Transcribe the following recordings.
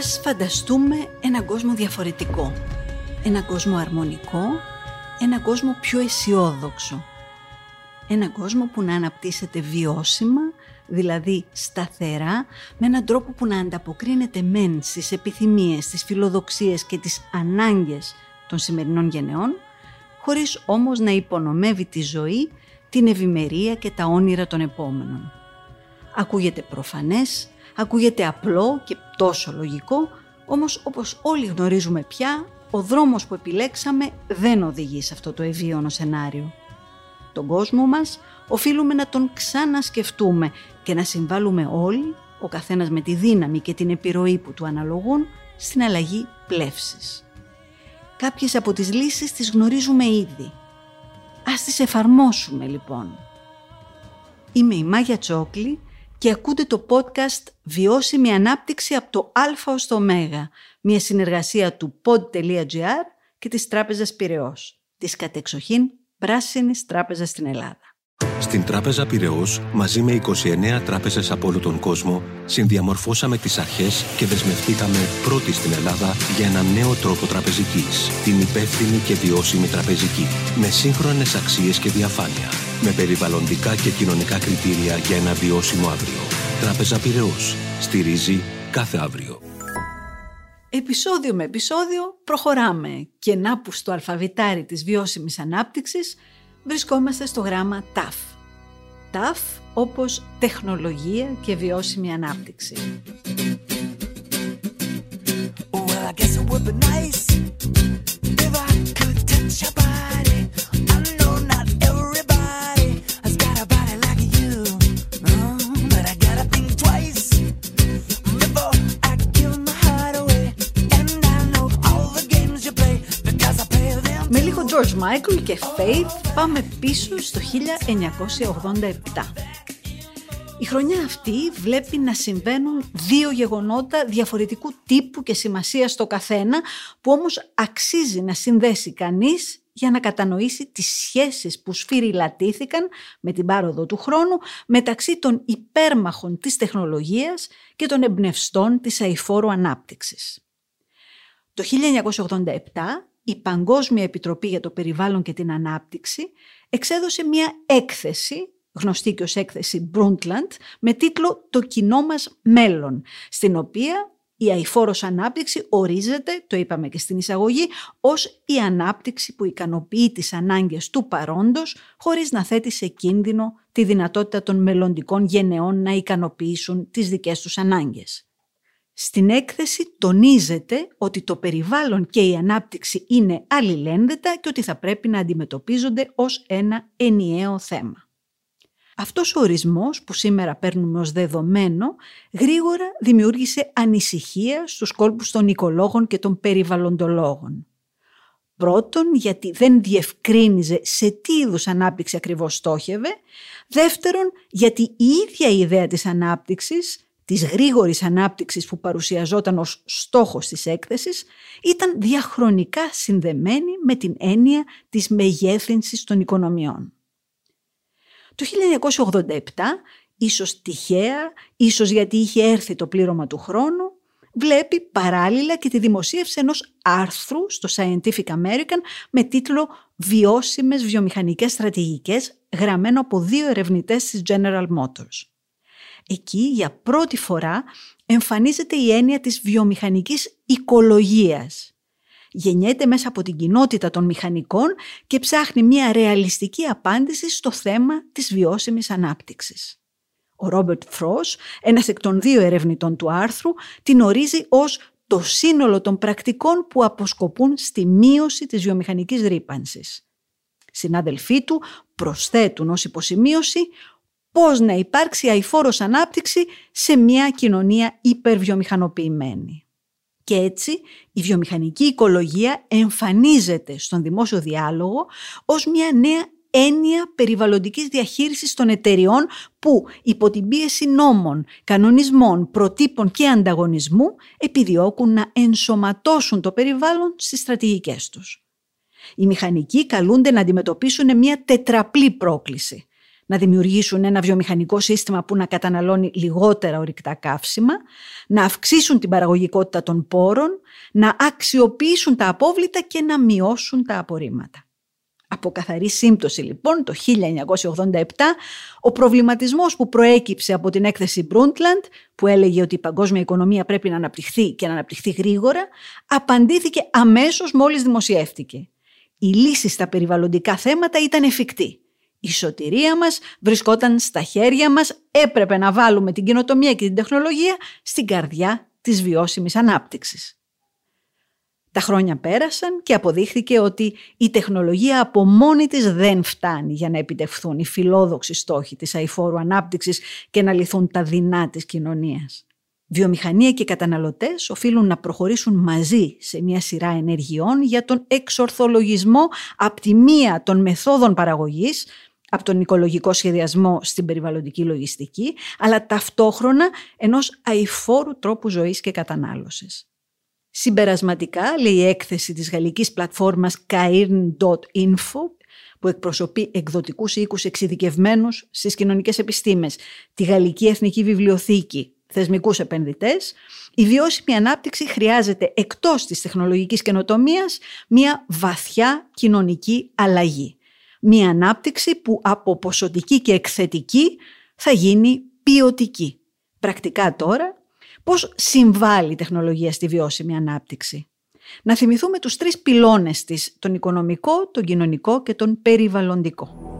Ας φανταστούμε έναν κόσμο διαφορετικό. Έναν κόσμο αρμονικό, έναν κόσμο πιο αισιόδοξο. Έναν κόσμο που να αναπτύσσεται βιώσιμα, δηλαδή σταθερά, με έναν τρόπο που να ανταποκρίνεται μεν στις επιθυμίες, στις φιλοδοξίες και τις ανάγκες των σημερινών γενεών, χωρίς όμως να υπονομεύει τη ζωή, την ευημερία και τα όνειρα των επόμενων. Ακούγεται προφανές, ακούγεται απλό και τόσο λογικό, όμως όπως όλοι γνωρίζουμε πια, ο δρόμος που επιλέξαμε δεν οδηγεί σε αυτό το ευίωνο σενάριο. Τον κόσμο μας οφείλουμε να τον ξανασκεφτούμε και να συμβάλλουμε όλοι, ο καθένας με τη δύναμη και την επιρροή που του αναλογούν, στην αλλαγή πλεύσης. Κάποιες από τις λύσεις τις γνωρίζουμε ήδη. Ας τις εφαρμόσουμε λοιπόν. Είμαι η Μάγια Τσόκλη και ακούτε το podcast «Βιώσιμη ανάπτυξη από το Α ως το Ω», μια συνεργασία του pod.gr και της Τράπεζας Πυραιός, της κατεξοχήν πράσινης τράπεζας στην Ελλάδα. Στην Τράπεζα Πυραιός, μαζί με 29 τράπεζες από όλο τον κόσμο, συνδιαμορφώσαμε τις αρχές και δεσμευτήκαμε πρώτοι στην Ελλάδα για έναν νέο τρόπο τραπεζικής, την υπεύθυνη και βιώσιμη τραπεζική, με σύγχρονες αξίες και διαφάνεια, με περιβαλλοντικά και κοινωνικά κριτήρια για ένα βιώσιμο αύριο. Τράπεζα Πυραιός. Στηρίζει κάθε αύριο. Επισόδιο με επεισόδιο προχωράμε και να που στο αλφαβητάρι της βιώσιμης ανάπτυξης βρισκόμαστε στο γράμμα TAF. TAF όπως τεχνολογία και βιώσιμη ανάπτυξη. George Michael και Faith πάμε πίσω στο 1987. Η χρονιά αυτή βλέπει να συμβαίνουν δύο γεγονότα διαφορετικού τύπου και σημασία στο καθένα που όμως αξίζει να συνδέσει κανείς για να κατανοήσει τις σχέσεις που σφυριλατήθηκαν με την πάροδο του χρόνου μεταξύ των υπέρμαχων της τεχνολογίας και των εμπνευστών της αηφόρου ανάπτυξης. Το 1987 η Παγκόσμια Επιτροπή για το Περιβάλλον και την Ανάπτυξη εξέδωσε μια έκθεση, γνωστή και ως έκθεση Brundtland, με τίτλο «Το κοινό μας μέλλον», στην οποία η αηφόρος ανάπτυξη ορίζεται, το είπαμε και στην εισαγωγή, ως η ανάπτυξη που ικανοποιεί τις ανάγκες του παρόντος χωρίς να θέτει σε κίνδυνο τη δυνατότητα των μελλοντικών γενεών να ικανοποιήσουν τις δικές τους ανάγκες. Στην έκθεση τονίζεται ότι το περιβάλλον και η ανάπτυξη είναι αλληλένδετα και ότι θα πρέπει να αντιμετωπίζονται ως ένα ενιαίο θέμα. Αυτός ο ορισμός που σήμερα παίρνουμε ως δεδομένο γρήγορα δημιούργησε ανησυχία στους κόλπους των οικολόγων και των περιβαλλοντολόγων. Πρώτον, γιατί δεν διευκρίνιζε σε τι είδους ανάπτυξη ακριβώς στόχευε. Δεύτερον, γιατί η ίδια η ιδέα της ανάπτυξης της γρήγορης ανάπτυξης που παρουσιαζόταν ως στόχος της έκθεσης ήταν διαχρονικά συνδεμένη με την έννοια της μεγέθυνσης των οικονομιών. Το 1987, ίσως τυχαία, ίσως γιατί είχε έρθει το πλήρωμα του χρόνου, βλέπει παράλληλα και τη δημοσίευση ενός άρθρου στο Scientific American με τίτλο «Βιώσιμες βιομηχανικές στρατηγικές» γραμμένο από δύο ερευνητές της General Motors. Εκεί για πρώτη φορά εμφανίζεται η έννοια της βιομηχανικής οικολογίας. Γεννιέται μέσα από την κοινότητα των μηχανικών και ψάχνει μια ρεαλιστική απάντηση στο θέμα της βιώσιμης ανάπτυξης. Ο Ρόμπερτ Φρός, ένας εκ των δύο ερευνητών του άρθρου, την ορίζει ως το σύνολο των πρακτικών που αποσκοπούν στη μείωση της βιομηχανικής ρήπανσης. Συνάδελφοί του προσθέτουν ως υποσημείωση πώς να υπάρξει αηφόρος ανάπτυξη σε μια κοινωνία υπερβιομηχανοποιημένη. Και έτσι η βιομηχανική οικολογία εμφανίζεται στον δημόσιο διάλογο ως μια νέα έννοια περιβαλλοντικής διαχείρισης των εταιριών που υπό την πίεση νόμων, κανονισμών, προτύπων και ανταγωνισμού επιδιώκουν να ενσωματώσουν το περιβάλλον στις στρατηγικές τους. Οι μηχανικοί καλούνται να αντιμετωπίσουν μια τετραπλή πρόκληση να δημιουργήσουν ένα βιομηχανικό σύστημα που να καταναλώνει λιγότερα ορυκτά καύσιμα, να αυξήσουν την παραγωγικότητα των πόρων, να αξιοποιήσουν τα απόβλητα και να μειώσουν τα απορρίμματα. Από καθαρή σύμπτωση λοιπόν το 1987 ο προβληματισμός που προέκυψε από την έκθεση Brundtland που έλεγε ότι η παγκόσμια οικονομία πρέπει να αναπτυχθεί και να αναπτυχθεί γρήγορα απαντήθηκε αμέσως μόλις δημοσιεύτηκε. Η λύση στα περιβαλλοντικά θέματα ήταν εφικτή. Η σωτηρία μας βρισκόταν στα χέρια μας, έπρεπε να βάλουμε την κοινοτομία και την τεχνολογία στην καρδιά της βιώσιμης ανάπτυξης. Τα χρόνια πέρασαν και αποδείχθηκε ότι η τεχνολογία από μόνη της δεν φτάνει για να επιτευχθούν οι φιλόδοξοι στόχοι της αηφόρου ανάπτυξης και να λυθούν τα δεινά της κοινωνίας. Βιομηχανία και καταναλωτές οφείλουν να προχωρήσουν μαζί σε μια σειρά ενεργειών για τον εξορθολογισμό από τη μία των μεθόδων παραγωγής, από τον οικολογικό σχεδιασμό στην περιβαλλοντική λογιστική, αλλά ταυτόχρονα ενός αηφόρου τρόπου ζωής και κατανάλωσης. Συμπερασματικά, λέει η έκθεση της γαλλικής πλατφόρμας cairn.info, που εκπροσωπεί εκδοτικούς οίκους εξειδικευμένους στις κοινωνικές επιστήμες, τη Γαλλική Εθνική Βιβλιοθήκη, θεσμικούς επενδυτές, η βιώσιμη ανάπτυξη χρειάζεται εκτός της τεχνολογικής καινοτομίας μια βαθιά κοινωνική αλλαγή. Μια ανάπτυξη που από ποσοτική και εκθετική θα γίνει ποιοτική. Πρακτικά τώρα Πώς συμβάλλει η τεχνολογία στη βιώσιμη ανάπτυξη; Να θυμηθούμε τους τρεις πυλώνες της, τον οικονομικό, τον κοινωνικό και τον περιβαλλοντικό.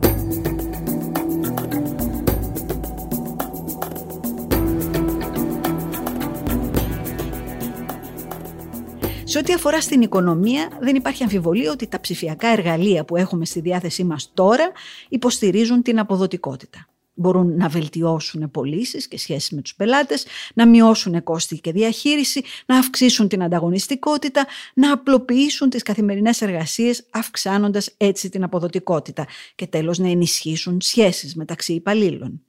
Σε ό,τι αφορά στην οικονομία, δεν υπάρχει αμφιβολία ότι τα ψηφιακά εργαλεία που έχουμε στη διάθεσή μας τώρα υποστηρίζουν την αποδοτικότητα μπορούν να βελτιώσουν πωλήσεις και σχέσεις με τους πελάτες, να μειώσουν κόστη και διαχείριση, να αυξήσουν την ανταγωνιστικότητα, να απλοποιήσουν τις καθημερινές εργασίες, αυξάνοντας έτσι την αποδοτικότητα και τέλος να ενισχύσουν σχέσεις μεταξύ υπαλλήλων.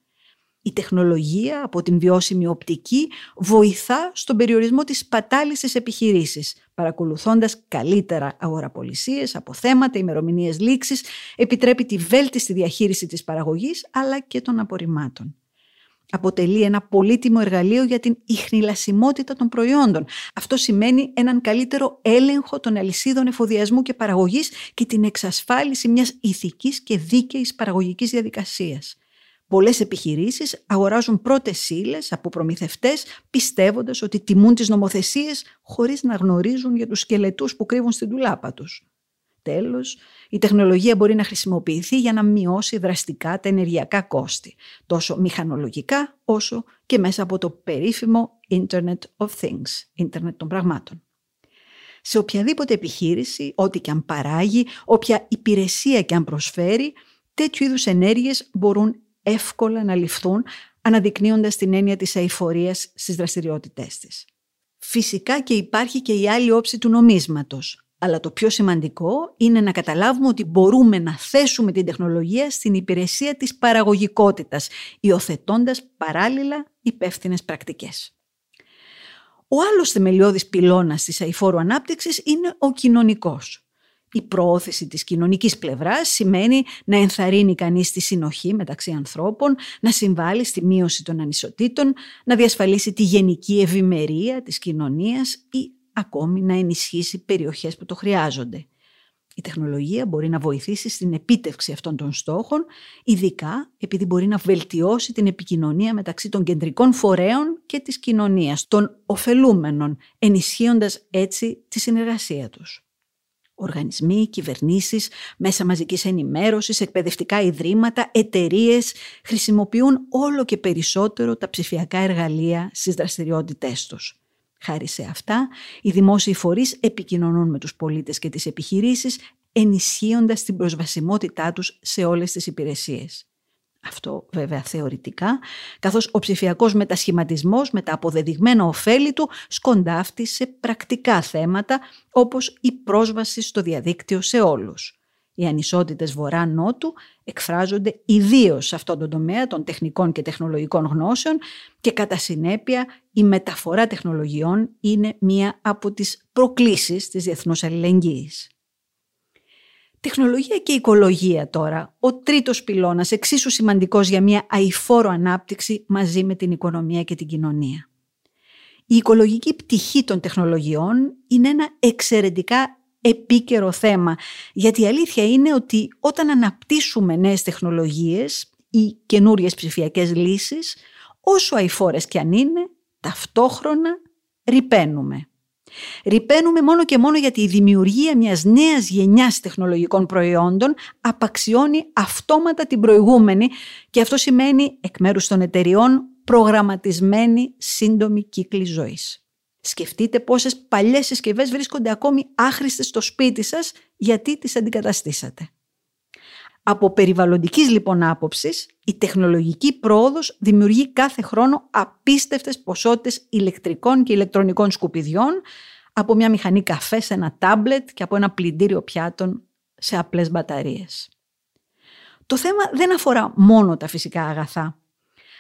Η τεχνολογία από την βιώσιμη οπτική βοηθά στον περιορισμό της πατάλης στις επιχειρήσεις, παρακολουθώντας καλύτερα αγοραπολισίες, αποθέματα, ημερομηνίες λήξης, επιτρέπει τη βέλτιστη διαχείριση της παραγωγής αλλά και των απορριμμάτων. Αποτελεί ένα πολύτιμο εργαλείο για την ιχνηλασιμότητα των προϊόντων. Αυτό σημαίνει έναν καλύτερο έλεγχο των αλυσίδων εφοδιασμού και παραγωγής και την εξασφάλιση μιας ηθικής και δίκαιης παραγωγικής διαδικασίας. Πολλές επιχειρήσεις αγοράζουν πρώτες ύλε από προμηθευτές πιστεύοντας ότι τιμούν τις νομοθεσίες χωρίς να γνωρίζουν για τους σκελετούς που κρύβουν στην τουλάπα τους. Τέλος, η τεχνολογία μπορεί να χρησιμοποιηθεί για να μειώσει δραστικά τα ενεργειακά κόστη, τόσο μηχανολογικά όσο και μέσα από το περίφημο Internet of Things, Internet των πραγμάτων. Σε οποιαδήποτε επιχείρηση, ό,τι και αν παράγει, όποια υπηρεσία και αν προσφέρει, τέτοιου είδους ενέργειες μπορούν εύκολα να ληφθούν αναδεικνύοντας την έννοια της αηφορίας στις δραστηριότητές της. Φυσικά και υπάρχει και η άλλη όψη του νομίσματος, αλλά το πιο σημαντικό είναι να καταλάβουμε ότι μπορούμε να θέσουμε την τεχνολογία στην υπηρεσία της παραγωγικότητας, υιοθετώντας παράλληλα υπεύθυνες πρακτικές. Ο άλλος θεμελιώδης πυλώνας της αηφόρου ανάπτυξης είναι ο κοινωνικός. Η προώθηση της κοινωνικής πλευράς σημαίνει να ενθαρρύνει κανείς τη συνοχή μεταξύ ανθρώπων, να συμβάλλει στη μείωση των ανισοτήτων, να διασφαλίσει τη γενική ευημερία της κοινωνίας ή ακόμη να ενισχύσει περιοχές που το χρειάζονται. Η τεχνολογία μπορεί να βοηθήσει στην επίτευξη αυτών των στόχων, ειδικά επειδή μπορεί να βελτιώσει την επικοινωνία μεταξύ των κεντρικών φορέων και της κοινωνίας, των ωφελούμενων, ενισχύοντας έτσι τη συνεργασία τους. Οργανισμοί, κυβερνήσεις, μέσα μαζικής ενημέρωσης, εκπαιδευτικά ιδρύματα, εταιρείες χρησιμοποιούν όλο και περισσότερο τα ψηφιακά εργαλεία στις δραστηριότητές τους. Χάρη σε αυτά, οι δημόσιοι φορείς επικοινωνούν με τους πολίτες και τις επιχειρήσεις, ενισχύοντας την προσβασιμότητά τους σε όλες τις υπηρεσίες. Αυτό βέβαια θεωρητικά, καθώς ο ψηφιακός μετασχηματισμός με τα αποδεδειγμένα ωφέλη του σκοντάφτει σε πρακτικά θέματα όπως η πρόσβαση στο διαδίκτυο σε όλους. Οι ανισότητες βορρά-νότου εκφράζονται ιδίως σε αυτόν τον τομέα των τεχνικών και τεχνολογικών γνώσεων και κατά συνέπεια η μεταφορά τεχνολογιών είναι μία από τις προκλήσεις της διεθνούς αλληλεγγύης. Τεχνολογία και οικολογία τώρα. Ο τρίτος πυλώνας, εξίσου σημαντικός για μια αηφόρο ανάπτυξη μαζί με την οικονομία και την κοινωνία. Η οικολογική πτυχή των τεχνολογιών είναι ένα εξαιρετικά επίκαιρο θέμα, γιατί η αλήθεια είναι ότι όταν αναπτύσσουμε νέες τεχνολογίες ή καινούριες ψηφιακές λύσεις, όσο αηφόρες κι αν είναι, ταυτόχρονα ρηπαίνουμε. Ρηπαίνουμε μόνο και μόνο γιατί η δημιουργία μιας νέας γενιάς τεχνολογικών προϊόντων απαξιώνει αυτόματα την προηγούμενη και αυτό σημαίνει εκ μέρους των εταιριών προγραμματισμένη σύντομη κύκλη ζωής. Σκεφτείτε πόσες παλιές συσκευές βρίσκονται ακόμη άχρηστες στο σπίτι σας γιατί τις αντικαταστήσατε. Από περιβαλλοντικής λοιπόν άποψης, η τεχνολογική πρόοδος δημιουργεί κάθε χρόνο απίστευτες ποσότητες ηλεκτρικών και ηλεκτρονικών σκουπιδιών από μια μηχανή καφέ σε ένα τάμπλετ και από ένα πλυντήριο πιάτων σε απλές μπαταρίες. Το θέμα δεν αφορά μόνο τα φυσικά αγαθά.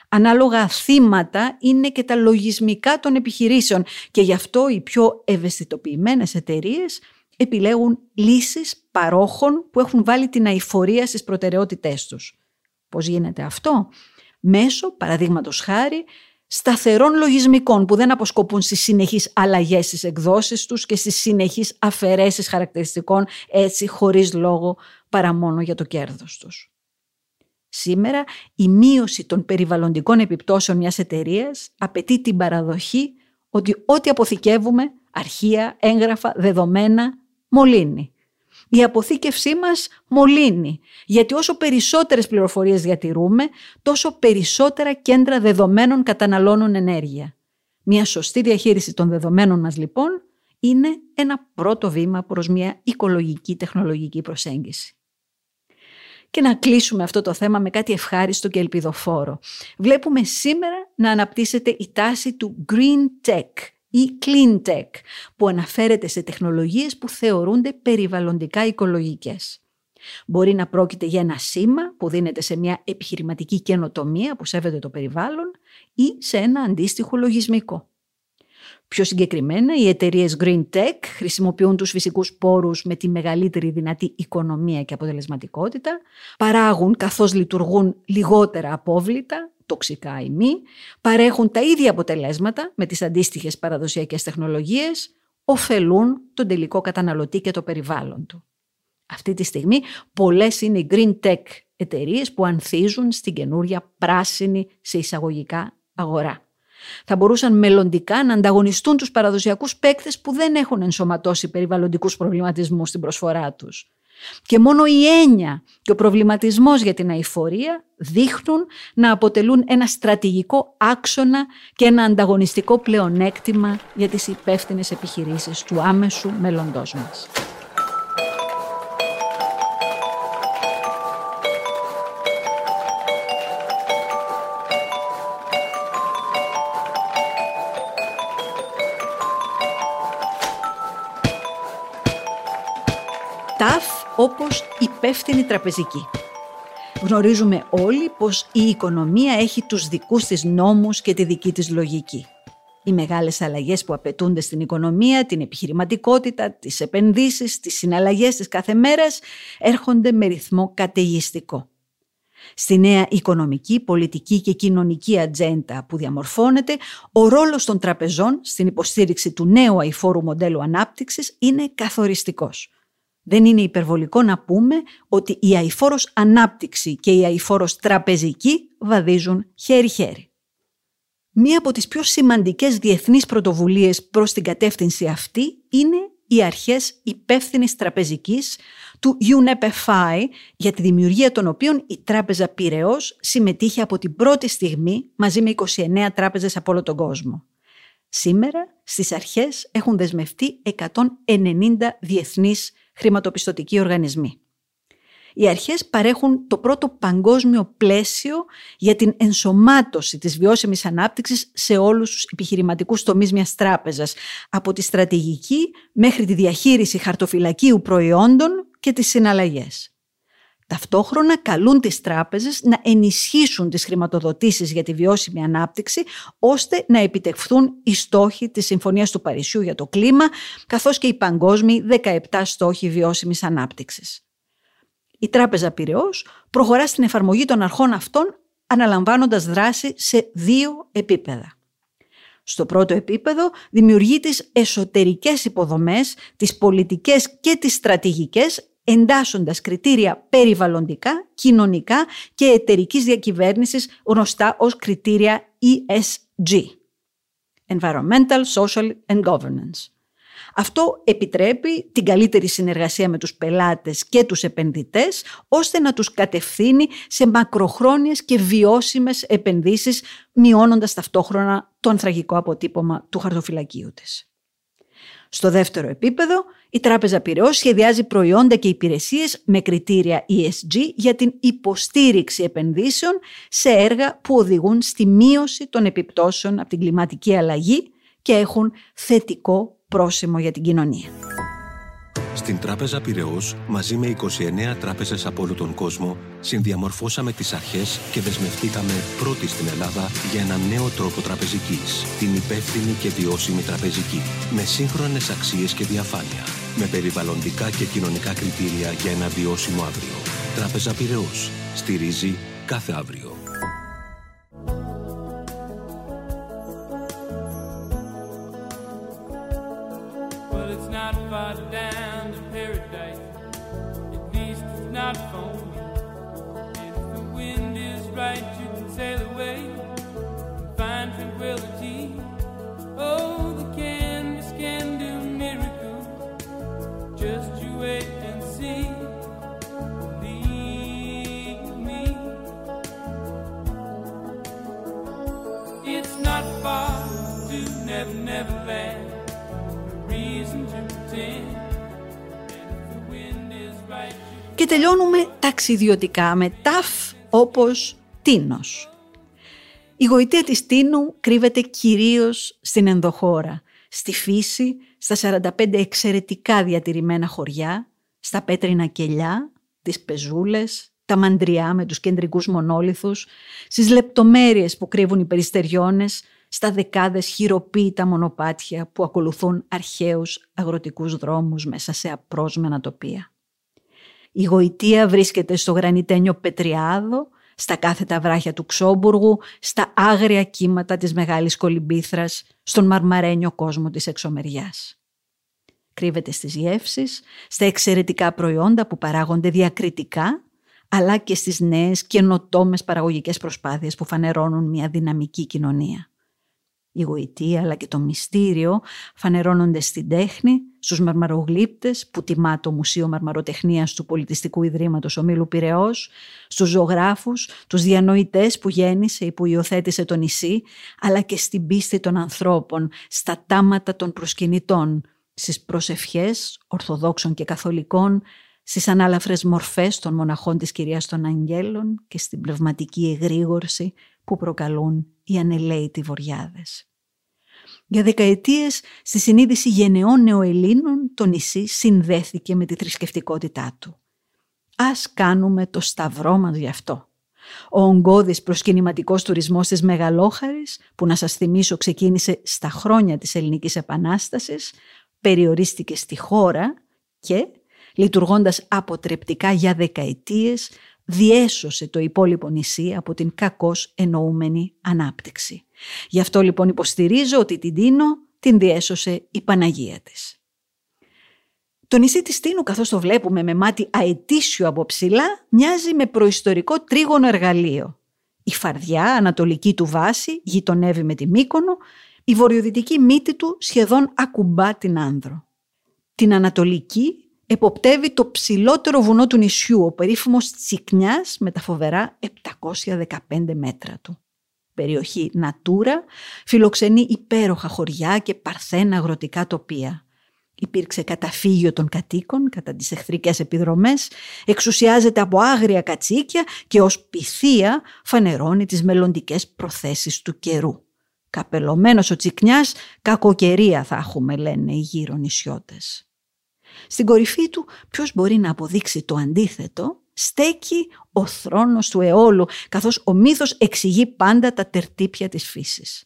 Ανάλογα θύματα είναι και τα λογισμικά των επιχειρήσεων και γι' αυτό οι πιο ευαισθητοποιημένες εταιρείες επιλέγουν λύσεις παρόχων που έχουν βάλει την αηφορία στις προτεραιότητές τους. Πώς γίνεται αυτό; Μέσω, παραδείγματος χάρη, σταθερών λογισμικών που δεν αποσκοπούν στις συνεχείς αλλαγές στις εκδόσεις τους και στις συνεχείς αφαιρέσεις χαρακτηριστικών έτσι χωρίς λόγο παρά μόνο για το κέρδος τους. Σήμερα η μείωση των περιβαλλοντικών επιπτώσεων μιας εταιρείας απαιτεί την παραδοχή ότι ό,τι αποθηκεύουμε, αρχεία, έγγραφα, δεδομένα, μολύνει. Η αποθήκευσή μας μολύνει, γιατί όσο περισσότερες πληροφορίες διατηρούμε, τόσο περισσότερα κέντρα δεδομένων καταναλώνουν ενέργεια. Μια σωστή διαχείριση των δεδομένων μας λοιπόν είναι ένα πρώτο βήμα προς μια οικολογική τεχνολογική προσέγγιση. Και να κλείσουμε αυτό το θέμα με κάτι ευχάριστο και ελπιδοφόρο. Βλέπουμε σήμερα να αναπτύσσεται η τάση του Green Tech, ή clean tech που αναφέρεται σε τεχνολογίες που θεωρούνται περιβαλλοντικά οικολογικές. Μπορεί να πρόκειται για ένα σήμα που δίνεται σε μια επιχειρηματική καινοτομία που σέβεται το περιβάλλον ή σε ένα αντίστοιχο λογισμικό. Πιο συγκεκριμένα, οι εταιρείες Green Tech χρησιμοποιούν τους φυσικούς πόρους με τη μεγαλύτερη δυνατή οικονομία και αποτελεσματικότητα, παράγουν καθώς λειτουργούν λιγότερα απόβλητα, τοξικά ή μη, παρέχουν τα ίδια αποτελέσματα με τις αντίστοιχες παραδοσιακές τεχνολογίες, ωφελούν τον τελικό καταναλωτή και το περιβάλλον του. Αυτή τη στιγμή πολλές είναι οι green tech εταιρείες που ανθίζουν στην καινούρια πράσινη σε εισαγωγικά αγορά. Θα μπορούσαν μελλοντικά να ανταγωνιστούν τους παραδοσιακούς παίκτες που δεν έχουν ενσωματώσει περιβαλλοντικούς προβληματισμούς στην προσφορά τους. Και μόνο η έννοια και ο προβληματισμός για την αηφορία δείχνουν να αποτελούν ένα στρατηγικό άξονα και ένα ανταγωνιστικό πλεονέκτημα για τις υπεύθυνες επιχειρήσεις του άμεσου μέλλοντός μας. Όπως υπεύθυνη τραπεζική. Γνωρίζουμε όλοι πως η οικονομία έχει τους δικούς της νόμους και τη δική της λογική. Οι μεγάλες αλλαγές που απαιτούνται στην οικονομία, την επιχειρηματικότητα, τις επενδύσεις, τις συναλλαγές της κάθε μέρας έρχονται με ρυθμό καταιγιστικό. Στη νέα οικονομική, πολιτική και κοινωνική ατζέντα που διαμορφώνεται, ο ρόλος των τραπεζών στην υποστήριξη του νέου αηφόρου μοντέλου ανάπτυξης είναι καθοριστικός. Δεν είναι υπερβολικό να πούμε ότι η αηφόρος ανάπτυξη και η αηφόρος τραπεζική βαδίζουν χέρι-χέρι. Μία από τις πιο σημαντικές διεθνείς πρωτοβουλίες προς την κατεύθυνση αυτή είναι οι αρχές υπεύθυνης τραπεζικής του UNEP-FI για τη δημιουργία των οποίων η Τράπεζα Πυραιός συμμετείχε από την πρώτη στιγμή μαζί με 29 τράπεζες από όλο τον κόσμο. Σήμερα στις αρχές έχουν δεσμευτεί 190 διεθνείς χρηματοπιστωτικοί οργανισμοί. Οι αρχές παρέχουν το πρώτο παγκόσμιο πλαίσιο για την ενσωμάτωση της βιώσιμης ανάπτυξης σε όλους τους επιχειρηματικούς τομείς μιας τράπεζας, από τη στρατηγική μέχρι τη διαχείριση χαρτοφυλακίου προϊόντων και τις συναλλαγές. Ταυτόχρονα καλούν τις τράπεζες να ενισχύσουν τις χρηματοδοτήσεις για τη βιώσιμη ανάπτυξη ώστε να επιτευχθούν οι στόχοι της Συμφωνίας του Παρισιού για το κλίμα καθώς και οι παγκόσμιοι 17 στόχοι βιώσιμης ανάπτυξης. Η Τράπεζα Πυραιός προχωρά στην εφαρμογή των αρχών αυτών αναλαμβάνοντας δράση σε δύο επίπεδα. Στο πρώτο επίπεδο δημιουργεί τις εσωτερικές υποδομές, τις πολιτικές και τις στρατηγικές εντάσσοντας κριτήρια περιβαλλοντικά, κοινωνικά και εταιρικής διακυβέρνησης γνωστά ως κριτήρια ESG. Environmental, Social and Governance. Αυτό επιτρέπει την καλύτερη συνεργασία με τους πελάτες και τους επενδυτές, ώστε να τους κατευθύνει σε μακροχρόνιες και βιώσιμες επενδύσεις, μειώνοντας ταυτόχρονα το ανθραγικό αποτύπωμα του χαρτοφυλακίου της. Στο δεύτερο επίπεδο, η Τράπεζα Πυραιός σχεδιάζει προϊόντα και υπηρεσίες με κριτήρια ESG για την υποστήριξη επενδύσεων σε έργα που οδηγούν στη μείωση των επιπτώσεων από την κλιματική αλλαγή και έχουν θετικό πρόσημο για την κοινωνία. Στην Τράπεζα Πυραιός, μαζί με 29 τράπεζες από όλο τον κόσμο, συνδιαμορφώσαμε τις αρχές και δεσμευτήκαμε πρώτοι στην Ελλάδα για ένα νέο τρόπο τραπεζικής, την υπεύθυνη και βιώσιμη τραπεζική, με σύγχρονες αξίες και διαφάνεια, με περιβαλλοντικά και κοινωνικά κριτήρια για ένα βιώσιμο αύριο. Τράπεζα Πυραιός. Στηρίζει κάθε αύριο. Και τελειώνουμε ταξιδιωτικά με ταφ όπως τίνος. Η γοητεία της τίνου κρύβεται κυρίως στην ενδοχώρα, στη φύση, στα 45 εξαιρετικά διατηρημένα χωριά, στα πέτρινα κελιά, τις πεζούλες, τα μαντριά με τους κεντρικούς μονόλιθους, στις λεπτομέρειες που κρύβουν οι περιστεριώνες, στα δεκάδες χειροποίητα μονοπάτια που ακολουθούν αρχαίους αγροτικούς δρόμους μέσα σε απρόσμενα τοπία. Η γοητεία βρίσκεται στο γρανιτένιο Πετριάδο, στα κάθετα βράχια του Ξόμπουργου, στα άγρια κύματα της Μεγάλης Κολυμπήθρας, στον μαρμαρένιο κόσμο της εξωμεριάς. Κρύβεται στις γεύσεις, στα εξαιρετικά προϊόντα που παράγονται διακριτικά, αλλά και στις νέες καινοτόμες παραγωγικές προσπάθειες που φανερώνουν μια δυναμική κοινωνία. Η γοητεία αλλά και το μυστήριο φανερώνονται στην τέχνη, στους μαρμαρογλύπτες που τιμά το Μουσείο Μαρμαροτεχνίας του Πολιτιστικού Ιδρύματος Ομίλου Πυραιός, στους ζωγράφους, τους διανοητές που γέννησε ή που υιοθέτησε το νησί, αλλά και στην πίστη των ανθρώπων, στα τάματα των προσκυνητών, στις προσευχές Ορθοδόξων και Καθολικών, στις ανάλαφρες μορφές των μοναχών της Κυρίας των Αγγέλων και στην πνευματική εγρήγορση που προκαλούν οι ανελαίητοι βοριάδες. Για δεκαετίες στη συνείδηση γενεών νεοελλήνων το νησί συνδέθηκε με τη θρησκευτικότητά του. Ας κάνουμε το σταυρό μας γι' αυτό. Ο ογκώδης προσκυνηματικός τουρισμός της Μεγαλόχαρης, που να σας θυμίσω ξεκίνησε στα χρόνια της Ελληνικής Επανάστασης, περιορίστηκε στη χώρα και, λειτουργώντας αποτρεπτικά για δεκαετίες, διέσωσε το υπόλοιπο νησί από την κακώς εννοούμενη ανάπτυξη. Γι' αυτό λοιπόν υποστηρίζω ότι την Τίνο την διέσωσε η Παναγία της. Το νησί της Τίνου καθώς το βλέπουμε με μάτι αετήσιο από ψηλά μοιάζει με προϊστορικό τρίγωνο εργαλείο. Η φαρδιά ανατολική του βάση γειτονεύει με τη Μύκονο, η βορειοδυτική μύτη του σχεδόν ακουμπά την άνδρο. Την ανατολική εποπτεύει το ψηλότερο βουνό του νησιού, ο περίφημος Τσικνιάς με τα φοβερά 715 μέτρα του. Περιοχή Νατούρα φιλοξενεί υπέροχα χωριά και παρθένα αγροτικά τοπία. Υπήρξε καταφύγιο των κατοίκων κατά τις εχθρικές επιδρομές, εξουσιάζεται από άγρια κατσίκια και ως πυθία φανερώνει τις μελλοντικές προθέσεις του καιρού. Καπελωμένος ο Τσικνιάς, κακοκαιρία θα έχουμε λένε οι γύρω νησιώτες. Στην κορυφή του ποιος μπορεί να αποδείξει το αντίθετο; Στέκει ο θρόνος του αιώλου καθώς ο μύθος εξηγεί πάντα τα τερτύπια της φύσης.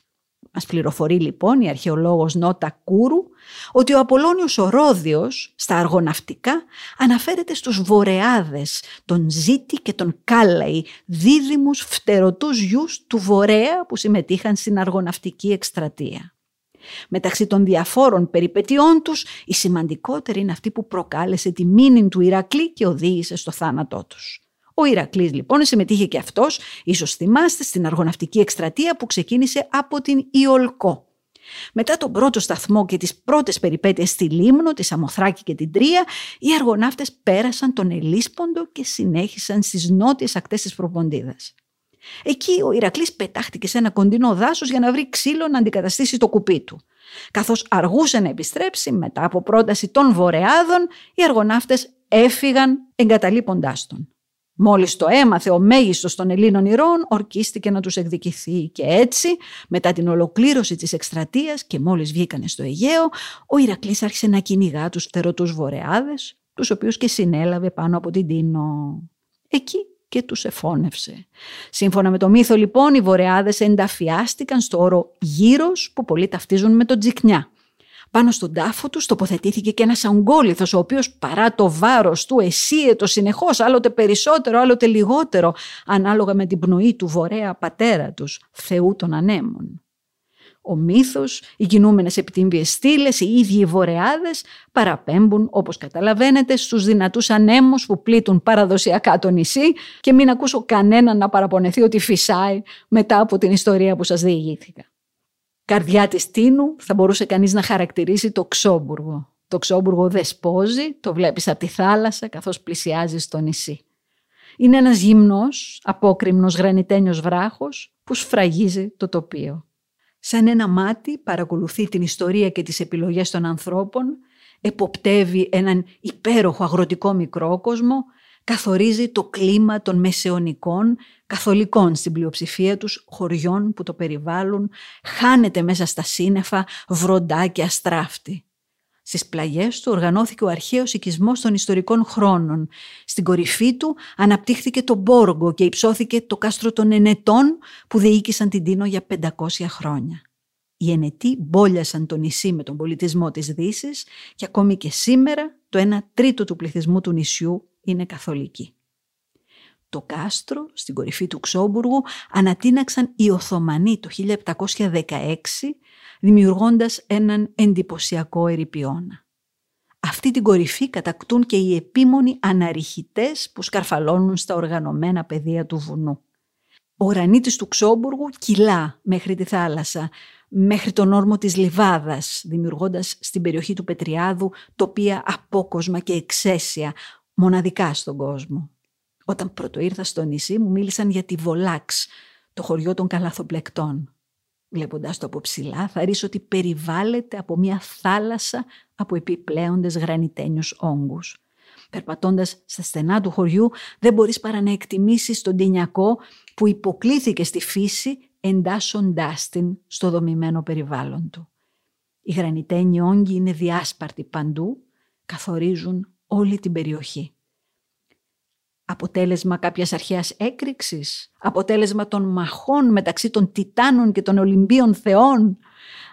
Μας πληροφορεί λοιπόν η αρχαιολόγος Νότα Κούρου ότι ο Απολώνιος ο Ρόδιος στα αργοναυτικά αναφέρεται στους βορεάδες, τον Ζήτη και τον Κάλαη, δίδυμους φτερωτούς γιους του Βορέα που συμμετείχαν στην αργοναυτική εκστρατεία. Μεταξύ των διαφόρων περιπετειών τους, η σημαντικότερη είναι αυτή που προκάλεσε τη μήνυ του Ηρακλή και οδήγησε στο θάνατό τους. Ο Ηρακλής λοιπόν συμμετείχε και αυτός, ίσως θυμάστε, στην αργοναυτική εκστρατεία που ξεκίνησε από την Ιολκό. Μετά τον πρώτο σταθμό και τις πρώτες περιπέτειες στη Λίμνο, τη Σαμοθράκη και την Τρία, οι αργοναύτες πέρασαν τον Ελίσποντο και συνέχισαν στις νότιες ακτές της Προποντίδας. Εκεί ο Ηρακλής πετάχτηκε σε ένα κοντινό δάσος για να βρει ξύλο να αντικαταστήσει το κουπί του. Καθώς αργούσε να επιστρέψει μετά από πρόταση των Βορεάδων, οι αργοναύτες έφυγαν εγκαταλείποντάς τον. Μόλις το έμαθε ο μέγιστος των Ελλήνων ηρώων, ορκίστηκε να τους εκδικηθεί και έτσι, μετά την ολοκλήρωση της εκστρατείας και μόλις βγήκανε στο Αιγαίο, ο Ηρακλής άρχισε να κυνηγά τους φτερωτούς βορεάδες, τους οποίους και συνέλαβε πάνω από την Τίνο. Εκεί και τους εφώνευσε. Σύμφωνα με το μύθο λοιπόν, οι βορεάδες ενταφιάστηκαν στο όρο γύρος που πολλοί ταυτίζουν με το τζικνιά. Πάνω στον τάφο τους τοποθετήθηκε και ένας αγκόλιθος ο οποίος παρά το βάρος του εσύετος συνεχώς άλλοτε περισσότερο, άλλοτε λιγότερο, ανάλογα με την πνοή του βορέα πατέρα τους, Θεού των ανέμων. Ο μύθος, οι κινούμενες επιτύμβιες στήλες, οι ίδιοι οι βορεάδες παραπέμπουν όπως καταλαβαίνετε στους δυνατούς ανέμους που πλήττουν παραδοσιακά το νησί και μην ακούσω κανέναν να παραπονεθεί ότι φυσάει μετά από την ιστορία που σας διηγήθηκα καρδιά της Τίνου θα μπορούσε κανείς να χαρακτηρίσει το Ξόμπουργο. Το Ξόμπουργο δεσπόζει, το βλέπεις από τη θάλασσα καθώς πλησιάζεις στο νησί. Είναι ένας γυμνός, απόκριμνος γρανιτένιος βράχος που σφραγίζει το τοπίο. Σαν ένα μάτι παρακολουθεί την ιστορία και τις επιλογές των ανθρώπων, εποπτεύει έναν υπέροχο αγροτικό μικρόκοσμο καθορίζει το κλίμα των μεσαιωνικών, καθολικών στην πλειοψηφία τους χωριών που το περιβάλλουν, χάνεται μέσα στα σύννεφα, βροντά και αστράφτη. Στις πλαγιές του οργανώθηκε ο αρχαίος οικισμός των ιστορικών χρόνων. Στην κορυφή του αναπτύχθηκε το Μπόργο και υψώθηκε το κάστρο των Ενετών που διοίκησαν την Τίνο για 500 χρόνια. Οι Ενετοί μπόλιασαν το νησί με τον πολιτισμό της δύσης και ακόμη και σήμερα το 1 τρίτο του πληθυσμού του νησιού είναι καθολική. Το κάστρο στην κορυφή του Ξόμπουργου ανατείναξαν οι Οθωμανοί το 1716 δημιουργώντας έναν εντυπωσιακό ερυπιώνα. Αυτή την κορυφή κατακτούν και οι επίμονοι αναρριχητές που σκαρφαλώνουν στα οργανωμένα πεδία του βουνού. Ο γρανίτης του Ξόμπουργου κυλά μέχρι τη θάλασσα, μέχρι τον όρμο της Λιβάδας, δημιουργώντας στην περιοχή του Πετριάδου τοπία απόκοσμα και εξαίσια, μοναδικά στον κόσμο. Όταν πρώτο ήρθα στο νησί μου μίλησαν για τη Βολάξ, το χωριό των καλαθοπλεκτών. Βλέποντας το από ψηλά θα ρίσω ότι περιβάλλεται από μια θάλασσα από επιπλέοντες γρανιτένιους όγκους. Περπατώντας στα στενά του χωριού δεν μπορείς παρά να εκτιμήσεις τον τυνιακό που υποκλήθηκε στη φύση εντάσσοντάς την στο δομημένο περιβάλλον του. Οι γρανιτένιοι όγκοι είναι διάσπαρτοι παντού, καθορίζουν όλη την περιοχή. Αποτέλεσμα κάποιας αρχαίας έκρηξης, αποτέλεσμα των μαχών μεταξύ των Τιτάνων και των Ολυμπίων Θεών,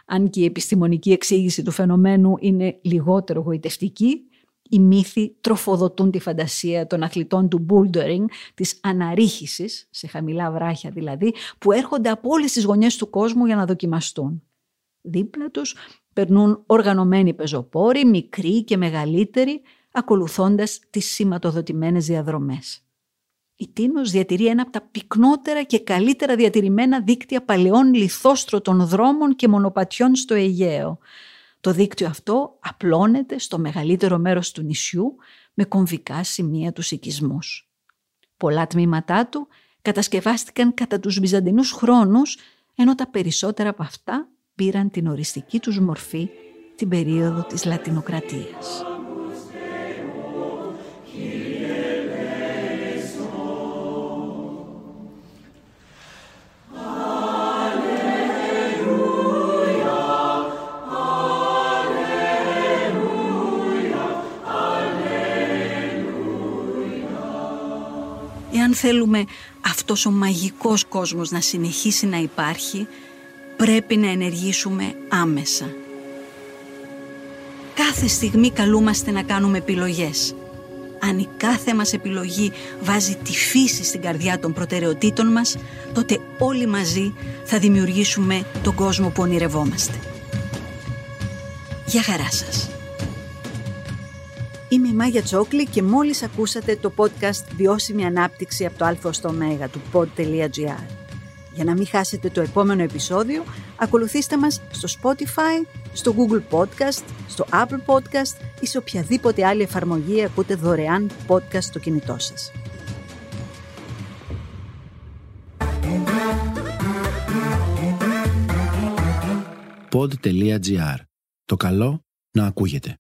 αν και η επιστημονική εξήγηση του φαινομένου είναι λιγότερο γοητευτική, οι μύθοι τροφοδοτούν τη φαντασία των αθλητών του bouldering, της αναρρίχησης, σε χαμηλά βράχια δηλαδή, που έρχονται από όλες τις γωνιές του κόσμου για να δοκιμαστούν. Δίπλα τους περνούν οργανωμένοι πεζοπόροι, μικροί και μεγαλύτεροι, ακολουθώντας τις σηματοδοτημένες διαδρομές. Η Τίνος διατηρεί ένα από τα πυκνότερα και καλύτερα διατηρημένα δίκτυα παλαιών λιθόστρωτων δρόμων και μονοπατιών στο Αιγαίο. Το δίκτυο αυτό απλώνεται στο μεγαλύτερο μέρος του νησιού με κομβικά σημεία τους οικισμούς. Πολλά τμήματά του κατασκευάστηκαν κατά τους βυζαντινούς χρόνους, ενώ τα περισσότερα από αυτά πήραν την οριστική τους μορφή την περίοδο της Λατινοκρατίας. Θέλουμε αυτός ο μαγικός κόσμος να συνεχίσει να υπάρχει, πρέπει να ενεργήσουμε άμεσα. Κάθε στιγμή καλούμαστε να κάνουμε επιλογές. Αν η κάθε μας επιλογή βάζει τη φύση στην καρδιά των προτεραιοτήτων μας, τότε όλοι μαζί θα δημιουργήσουμε τον κόσμο που ονειρευόμαστε. Γεια χαρά σας. Είμαι η Μάγια Τσόκλη και μόλις ακούσατε το podcast «Βιώσιμη ανάπτυξη από το α στο ω» του pod.gr. Για να μην χάσετε το επόμενο επεισόδιο, ακολουθήστε μας στο Spotify, στο Google Podcast, στο Apple Podcast ή σε οποιαδήποτε άλλη εφαρμογή ακούτε δωρεάν podcast στο κινητό σας. Pod.gr. Το καλό να ακούγεται.